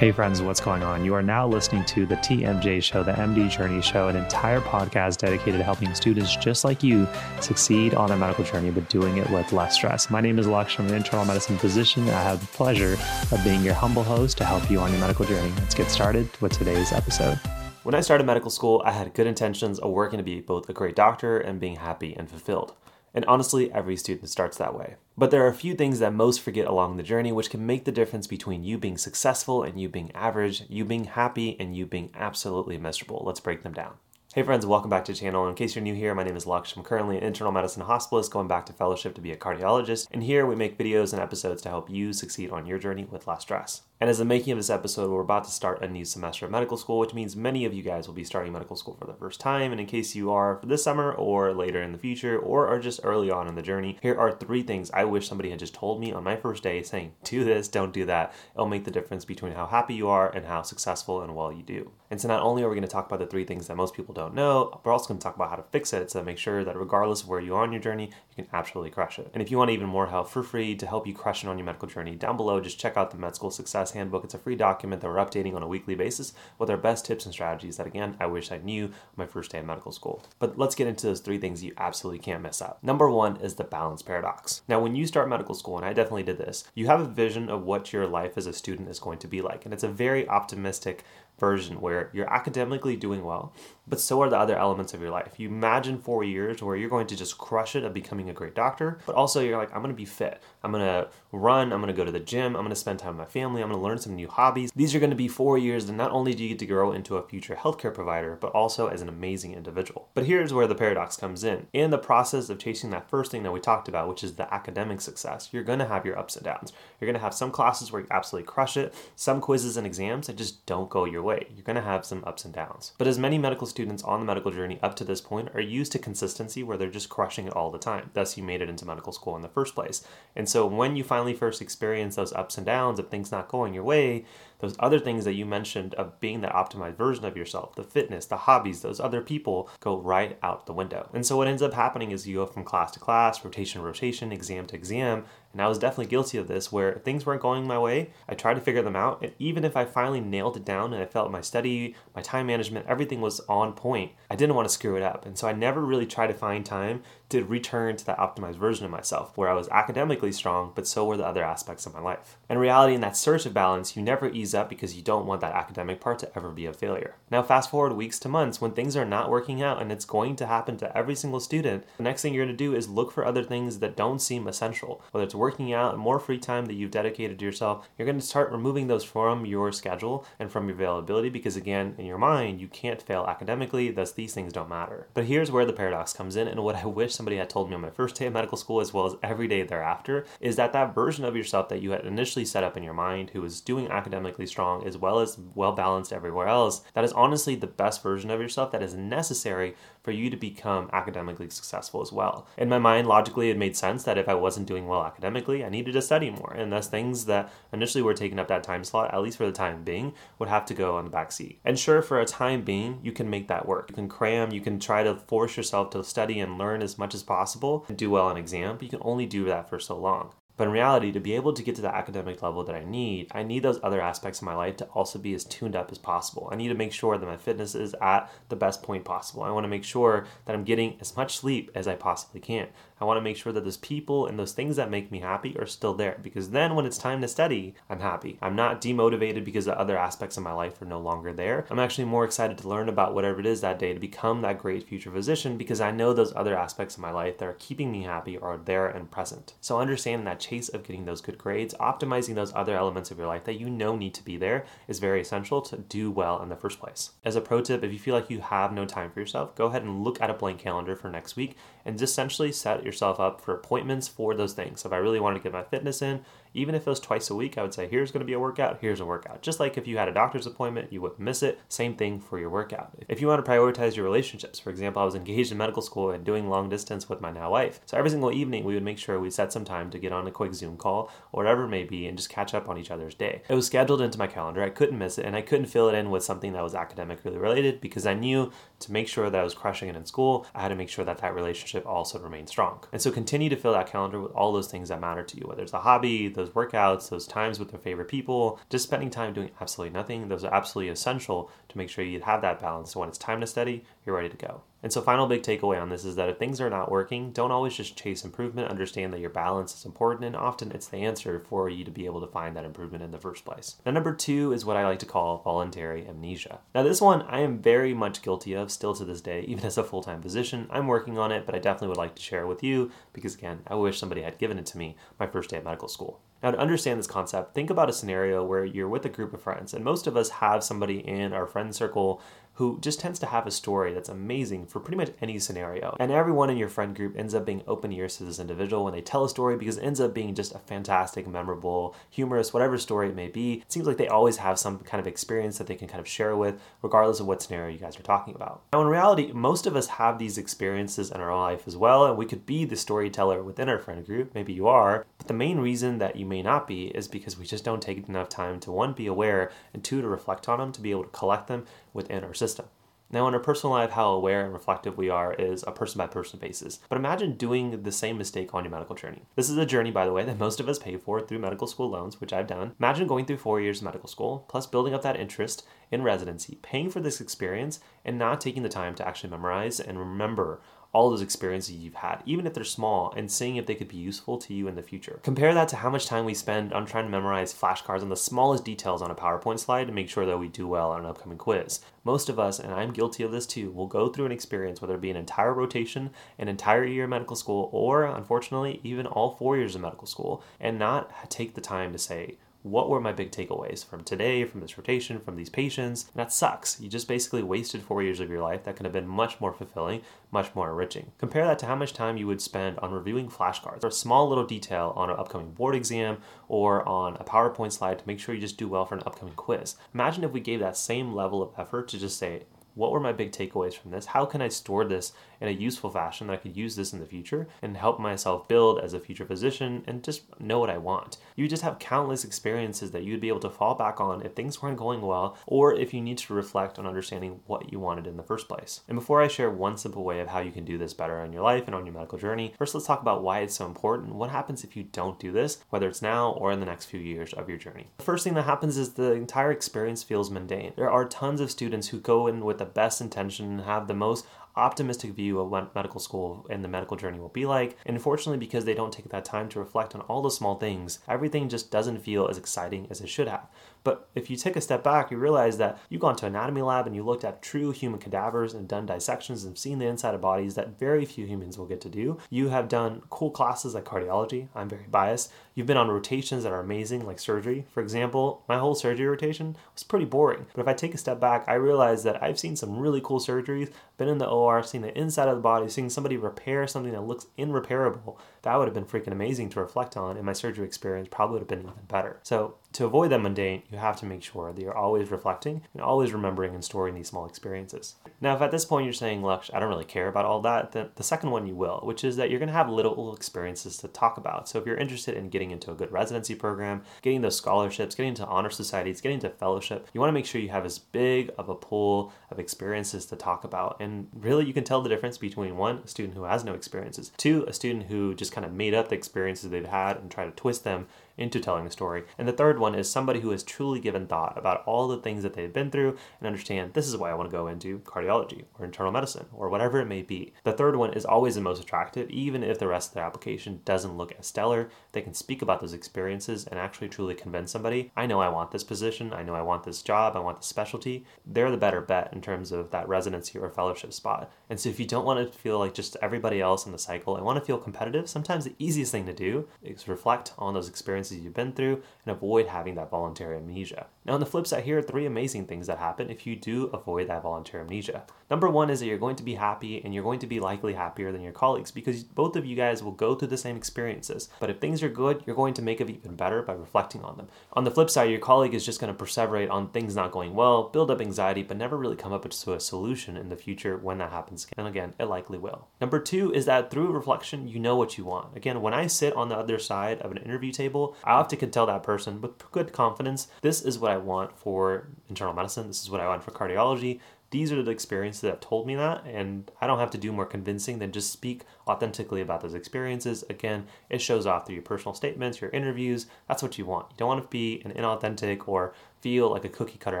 Hey, friends, what's going on? You are now listening to the TMJ Show, the MD Journey Show, an entire podcast dedicated to helping students just like you succeed on their medical journey, but doing it with less stress. My name is Alex. I'm an internal medicine physician. And I have the pleasure of being your humble host to help you on your medical journey. Let's get started with today's episode. When I started medical school, I had good intentions of working to be both a great doctor and being happy and fulfilled. And honestly, every student starts that way. But there are a few things that most forget along the journey which can make the difference between you being successful and you being average, you being happy and you being absolutely miserable. Let's break them down. Hey friends, welcome back to the channel. In case you're new here, my name is Lux. I'm currently an internal medicine hospitalist going back to fellowship to be a cardiologist. And here we make videos and episodes to help you succeed on your journey with less stress. And as the making of this episode, we're about to start a new semester of medical school, which means many of you guys will be starting medical school for the first time. And in case you are for this summer or later in the future or are just early on in the journey, here are three things I wish somebody had just told me on my first day saying, do this, don't do that. It'll make the difference between how happy you are and how successful and well you do. And so not only are we going to talk about the three things that most people don't know, we're also going to talk about how to fix it to make sure that regardless of where you are on your journey, you can absolutely crush it. And if you want even more help for free to help you crush it on your medical journey, down below, just check out the Med School Success Handbook. It's a free document that we're updating on a weekly basis with our best tips and strategies that, again, I wish I knew my first day of medical school. But let's get into those three things you absolutely can't miss out. Number one is the balance paradox. Now, when you start medical school, and I definitely did this, you have a vision of what your life as a student is going to be like. And it's a very optimistic version where you're academically doing well, but so are the other elements of your life. You imagine four years where you're going to just crush it of becoming a great doctor, but also you're like, I'm to be fit. I'm to run. I'm to go to the gym. I'm to spend time with my family. I'm to learn some new hobbies. These are to be four years, and not only do you get to grow into a future healthcare provider, but also as an amazing individual. But here's where the paradox comes in. In the process of chasing that first thing that we talked about, which is the academic success, you're to have your ups and downs. You're to have some classes where you absolutely crush it, some quizzes and exams that just don't go your way way. You're going to have some ups and downs. But as many medical students on the medical journey up to this point are used to consistency where they're just crushing it all the time. Thus, you made it into medical school in the first place. And so when you finally first experience those ups and downs of things not going your way, those other things that you mentioned of being that optimized version of yourself, the fitness, the hobbies, those other people go right out the window. And so what ends up happening is you go from class to class, rotation to rotation, exam to exam, and I was definitely guilty of this where things weren't going my way. I tried to figure them out. And even if I finally nailed it down and I felt my study, my time management, everything was on point, I didn't want to screw it up. And so I never really tried to find time to return to that optimized version of myself where I was academically strong, but so were the other aspects of my life. In reality, in that search of balance, you never ease up because you don't want that academic part to ever be a failure. Now, fast forward weeks to months when things are not working out, and it's going to happen to every single student, the next thing you're going to do is look for other things that don't seem essential, whether it's working out more free time that you've dedicated to yourself. You're going to start removing those from your schedule and from your availability because, again, in your mind, you can't fail academically, thus, these things don't matter. But here's where the paradox comes in, and what I wish somebody had told me on my first day of medical school as well as every day thereafter is that that version of yourself that you had initially set up in your mind who was doing academically strong as well as well balanced everywhere else that is honestly the best version of yourself that is necessary for you to become academically successful as well. In my mind, logically, it made sense that if I wasn't doing well academically, I needed to study more. And thus, things that initially were taking up that time slot, at least for the time being, would have to go on the back seat. And sure, for a time being, you can make that work. You can cram, you can try to force yourself to study and learn as much as possible and do well on exam, but you can only do that for so long. But in reality, to be able to get to the academic level that I need, I need those other aspects of my life to also be as tuned up as possible. I need to make sure that my fitness is at the best point possible. I want to make sure that I'm getting as much sleep as I possibly can. I want to make sure that those people and those things that make me happy are still there because then when it's time to study, I'm happy. I'm not demotivated because the other aspects of my life are no longer there. I'm actually more excited to learn about whatever it is that day to become that great future physician because I know those other aspects of my life that are keeping me happy are there and present. So understanding that chase of getting those good grades, optimizing those other elements of your life that you know need to be there is very essential to do well in the first place. As a pro tip, if you feel like you have no time for yourself, go ahead and look at a blank calendar for next week and just essentially set yourself up for appointments for those things. So if I really wanted to get my fitness in, even if it was twice a week, I would say, here's going to be a workout, here's a workout. Just like if you had a doctor's appointment, you wouldn't miss it. Same thing for your workout. If you want to prioritize your relationships, for example, I was engaged in medical school and doing long distance with my now wife. So every single evening, we would make sure we set some time to get on a quick Zoom call or whatever it may be and just catch up on each other's day. It was scheduled into my calendar. I couldn't miss it and I couldn't fill it in with something that was academically related because I knew to make sure that I was crushing it in school, I had to make sure that that relationship also remained strong. And so continue to fill that calendar with all those things that matter to you, whether it's a hobby, those workouts, those times with your favorite people, just spending time doing absolutely nothing, those are absolutely essential to make sure you have that balance. So when it's time to study, you're ready to go. And so, final big takeaway on this is that if things are not working, don't always just chase improvement. Understand that your balance is important, and often it's the answer for you to be able to find that improvement in the first place. Now, number two is what I like to call voluntary amnesia. Now, this one I am very much guilty of still to this day, even as a full time physician. I'm working on it, but I definitely would like to share with you because, again, I wish somebody had given it to me my first day of medical school. Now, to understand this concept, think about a scenario where you're with a group of friends, and most of us have somebody in our friend circle who just tends to have a story that's amazing for pretty much any scenario. And everyone in your friend group ends up being open ears to this individual when they tell a story because it ends up being just a fantastic, memorable, humorous, whatever story it may be. It seems like they always have some kind of experience that they can kind of share with, regardless of what scenario you guys are talking about. Now, in reality, most of us have these experiences in our life as well, and we could be the storyteller within our friend group. Maybe you are, but the main reason that you may not be is because we just don't take enough time to one, be aware, and two, to reflect on them, to be able to collect them within our system. Now, in our personal life, how aware and reflective we are is a person by person basis. But imagine doing the same mistake on your medical journey. This is a journey, by the way, that most of us pay for through medical school loans, which I've done. Imagine going through four years of medical school, plus building up that interest in residency, paying for this experience, and not taking the time to actually memorize and remember all those experiences you've had, even if they're small, and seeing if they could be useful to you in the future. Compare that to how much time we spend on trying to memorize flashcards on the smallest details on a PowerPoint slide to make sure that we do well on an upcoming quiz. Most of us, and I'm guilty of this too, will go through an experience, whether it be an entire rotation, an entire year of medical school, or unfortunately, even all four years of medical school, and not take the time to say, what were my big takeaways from today, from this rotation, from these patients? And that sucks. You just basically wasted four years of your life that could have been much more fulfilling, much more enriching. Compare that to how much time you would spend on reviewing flashcards or a small little detail on an upcoming board exam or on a PowerPoint slide to make sure you just do well for an upcoming quiz. Imagine if we gave that same level of effort to just say, what were my big takeaways from this? How can I store this in a useful fashion that I could use this in the future and help myself build as a future physician and just know what I want? You just have countless experiences that you'd be able to fall back on if things weren't going well or if you need to reflect on understanding what you wanted in the first place. And before I share one simple way of how you can do this better in your life and on your medical journey, first let's talk about why it's so important. What happens if you don't do this, whether it's now or in the next few years of your journey? The first thing that happens is the entire experience feels mundane. There are tons of students who go in with the best intention and have the most optimistic view of what medical school and the medical journey will be like. And unfortunately, because they don't take that time to reflect on all the small things, everything just doesn't feel as exciting as it should have. But if you take a step back, you realize that you've gone to anatomy lab and you looked at true human cadavers and done dissections and seen the inside of bodies that very few humans will get to do. You have done cool classes like cardiology. I'm very biased. You've been on rotations that are amazing, like surgery. For example, my whole surgery rotation was pretty boring. But if I take a step back, I realize that I've seen some really cool surgeries, been in the OR, seen the inside of the body, seen somebody repair something that looks irreparable. That would have been freaking amazing to reflect on, and my surgery experience probably would have been even better. So to avoid that mundane, you have to make sure that you're always reflecting and always remembering and storing these small experiences. Now, if at this point you're saying, Lux, I don't really care about all that, then the second one you will, which is that you're going to have little experiences to talk about. So if you're interested in getting into a good residency program, getting those scholarships, getting into honor societies, getting into fellowship, you want to make sure you have as big of a pool of experiences to talk about. And really, you can tell the difference between one, a student who has no experiences, two, a student who just kind of made up the experiences they've had and try to twist them into telling a story. And the third one is somebody who has truly given thought about all the things that they've been through and understand this is why I want to go into cardiology or internal medicine or whatever it may be. The third one is always the most attractive, even if the rest of their application doesn't look as stellar. They can speak about those experiences and actually truly convince somebody I know I want this position, I know I want this job, I want this specialty. They're the better bet in terms of that residency or fellowship spot. And so if you don't want to feel like just everybody else in the cycle and want to feel competitive, sometimes the easiest thing to do is reflect on those experiences experiences you've been through and avoid having that voluntary amnesia. Now, on the flip side, here are three amazing things that happen if you do avoid that voluntary amnesia. Number one is that you're going to be happy and you're going to be likely happier than your colleagues because both of you guys will go through the same experiences. But if things are good, you're going to make it even better by reflecting on them. On the flip side, your colleague is just going to perseverate on things not going well, build up anxiety, but never really come up with a solution in the future when that happens. And again, it likely will. Number two is that through reflection, you know what you want. Again, when I sit on the other side of an interview table, I often can tell that person with good confidence, this is what I want for internal medicine, this is what I want for cardiology. These are the experiences that have told me that, and I don't have to do more convincing than just speak authentically about those experiences. Again, it shows off through your personal statements, your interviews. That's what you want. You don't want to be an inauthentic or feel like a cookie cutter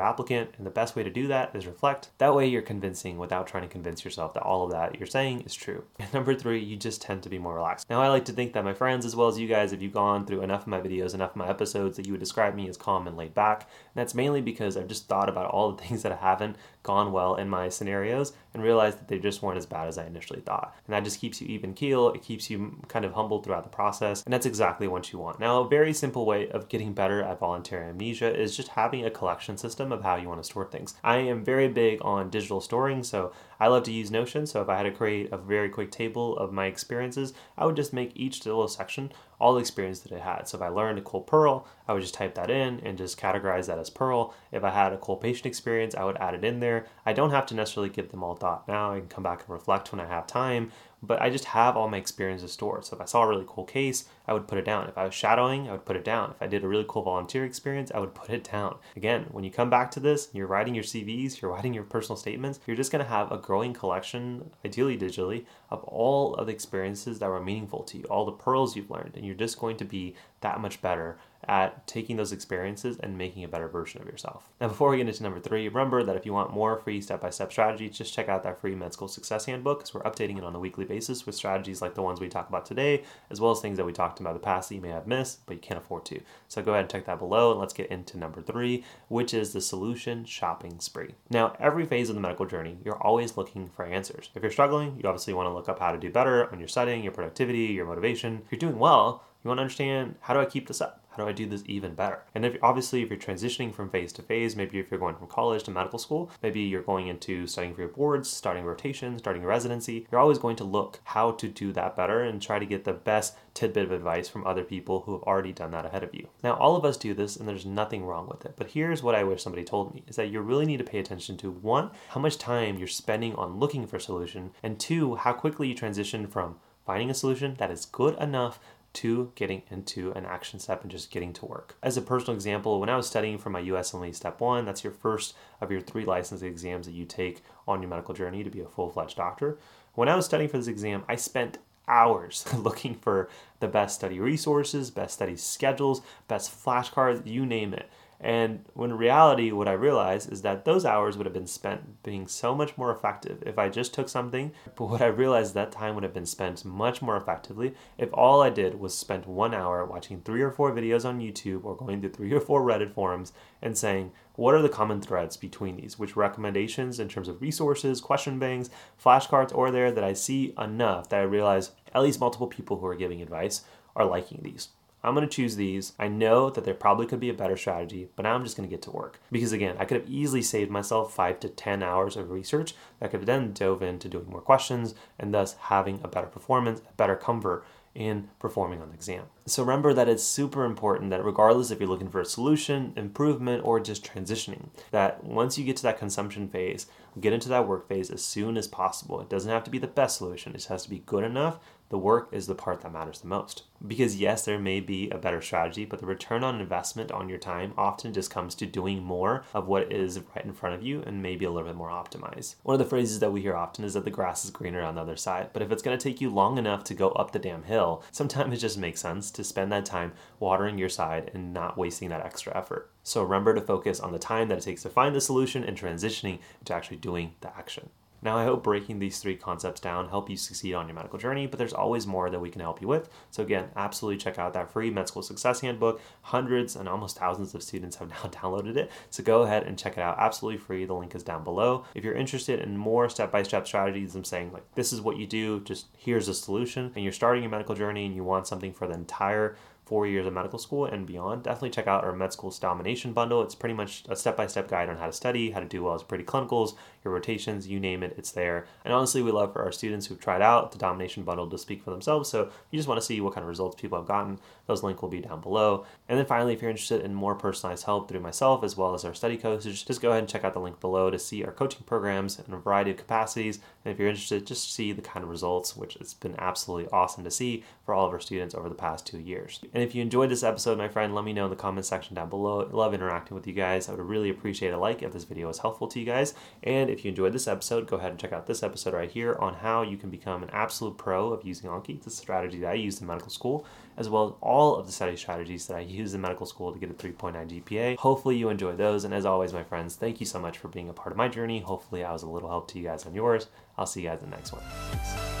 applicant. And the best way to do that is reflect. That way you're convincing without trying to convince yourself that all of that you're saying is true. And number three, you just tend to be more relaxed. Now, I like to think that my friends, as well as you guys, if you've gone through enough of my videos, enough of my episodes, that you would describe me as calm and laid back. And that's mainly because I've just thought about all the things that haven't gone well in my scenarios and realized that they just weren't as bad as I initially thought. And that just keeps you even keel. It keeps you kind of humble throughout the process. And that's exactly what you want. Now, a very simple way of getting better at voluntary amnesia is just having a collection system of how you want to store things. I am very big on digital storing, so I love to use Notion. So if I had to create a very quick table of my experiences, I would just make each little section all the experience that it had. So if I learned a cool pearl, I would just type that in and just categorize that as pearl. If I had a cool patient experience, I would add it in there. I don't have to necessarily give them all thought now. I can come back and reflect when I have time, but I just have all my experiences stored. So if I saw a really cool case, I would put it down. If I was shadowing, I would put it down. If I did a really cool volunteer experience, I would put it down. Again, when you come back to this, you're writing your CVs, you're writing your personal statements, you're just to have a growing collection, ideally digitally, of all of the experiences that were meaningful to you, all the pearls you've learned, and you're just going to be that much better at taking those experiences and making a better version of yourself. Now, before we get into number three, remember that if you want more free step by step strategies, just check out that free med school success handbook because we're updating it on a weekly basis with strategies like the ones we talk about today, as well as things that we talked about in the past that you may have missed, but you can't afford to. So go ahead and check that below and let's get into number three, which is the solution shopping spree. Now, every phase of the medical journey, you're always looking for answers. If you're struggling, you obviously want to look up how to do better on your studying, your productivity, your motivation. If you're doing well, you want to understand how do I keep this up? How do I do this even better? And if obviously if you're transitioning from phase to phase, maybe if you're going from college to medical school, maybe you're going into studying for your boards, starting rotation, starting residency, you're always going to look how to do that better and try to get the best tidbit of advice from other people who have already done that ahead of you. Now, all of us do this and there's nothing wrong with it. But here's what I wish somebody told me is that you really need to pay attention to one, how much time you're spending on looking for a solution, and two, how quickly you transition from finding a solution that is good enough to getting into an action step and just getting to work. As a personal example, when I was studying for my USMLE Step 1, that's your first of your three licensing exams that you take on your medical journey to be a full fledged doctor. When I was studying for this exam, I spent hours looking for the best study resources, best study schedules, best flashcards, you name it. And when in reality, what I realized is that those hours would have been spent being so much more effective if I just took something. But what I realized that time would have been spent much more effectively if all I did was spend one hour watching three or four videos on YouTube or going to three or four Reddit forums and saying, what are the common threads between these? Which recommendations in terms of resources, question banks, flashcards are there that I see enough that I realize at least multiple people who are giving advice are liking these. I'm going to choose these. I know that there probably could be a better strategy, but now I'm just going to get to work. Because again, I could have easily saved myself five to 10 hours of research that could have then dove into doing more questions and thus having a better performance, a better comfort in performing on the exam. So remember that it's super important that regardless if you're looking for a solution, improvement, or just transitioning, that once you get to that consumption phase, get into that work phase as soon as possible. It doesn't have to be the best solution, it just has to be good enough the work is the part that matters the most. Because, yes, there may be a better strategy, but the return on investment on your time often just comes to doing more of what is right in front of you and maybe a little bit more optimized. One of the phrases that we hear often is that the grass is greener on the other side, but if it's going to take you long enough to go up the damn hill, sometimes it just makes sense to spend that time watering your side and not wasting that extra effort. So remember to focus on the time that it takes to find the solution and transitioning to actually doing the action. Now, I hope breaking these three concepts down help you succeed on your medical journey, but there's always more that we can help you with. So again, absolutely check out that free med school success handbook. Hundreds and almost thousands of students have now downloaded it. So go ahead and check it out absolutely free. The link is down below. If you're interested in more step-by-step strategies, I'm saying like this is what you do, just here's a solution, and you're starting your medical journey and you want something for the entire four years of medical school and beyond, definitely check out our Med School Domination Bundle. It's pretty much a step by step guide on how to study, how to do well as preclinicals, your rotations, you name it, it's there. And honestly, we love for our students who've tried out the Domination Bundle to speak for themselves. So if you just want to see what kind of results people have gotten, those links will be down below. And then finally, if you're interested in more personalized help through myself as well as our study coaches, just go ahead and check out the link below to see our coaching programs in a variety of capacities. And if you're interested, just see the kind of results, which it's been absolutely awesome to see for all of our students over the past two years. And And if you enjoyed this episode, my friend, let me know in the comment section down below. I love interacting with you guys. I would really appreciate a like if this video was helpful to you guys. And if you enjoyed this episode, go ahead and check out this episode right here on how you can become an absolute pro of using Anki. A strategy that I used in medical school as well as all of the study strategies that I used in medical school to get a 3.9 GPA. Hopefully, you enjoy those. And as always, my friends, thank you so much for being a part of my journey. Hopefully, I was a little help to you guys on yours. I'll see you guys in the next one.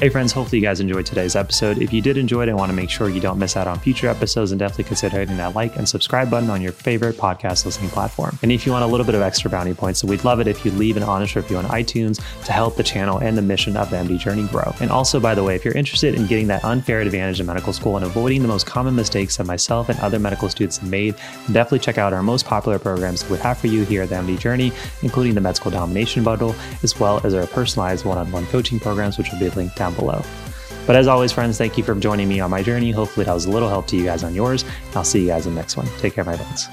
Hey, friends, hopefully you guys enjoyed today's episode. If you did enjoy it and want to make sure you don't miss out on future episodes, and definitely consider hitting that like and subscribe button on your favorite podcast listening platform. And if you want a little bit of extra bounty points, so we'd love it if you leave an honest review on iTunes to help the channel and the mission of the MD Journey grow. And also, by the way, if you're interested in getting that unfair advantage in medical school and avoiding the most common mistakes that myself and other medical students have made, definitely check out our most popular programs we have for you here at the MD Journey, including the Med School Domination Bundle, as well as our personalized one on one coaching programs, which will be linked down below. But as always, friends, thank you for joining me on my journey. Hopefully, that was a little help to you guys on yours. I'll see you guys in the next one. Take care, my friends.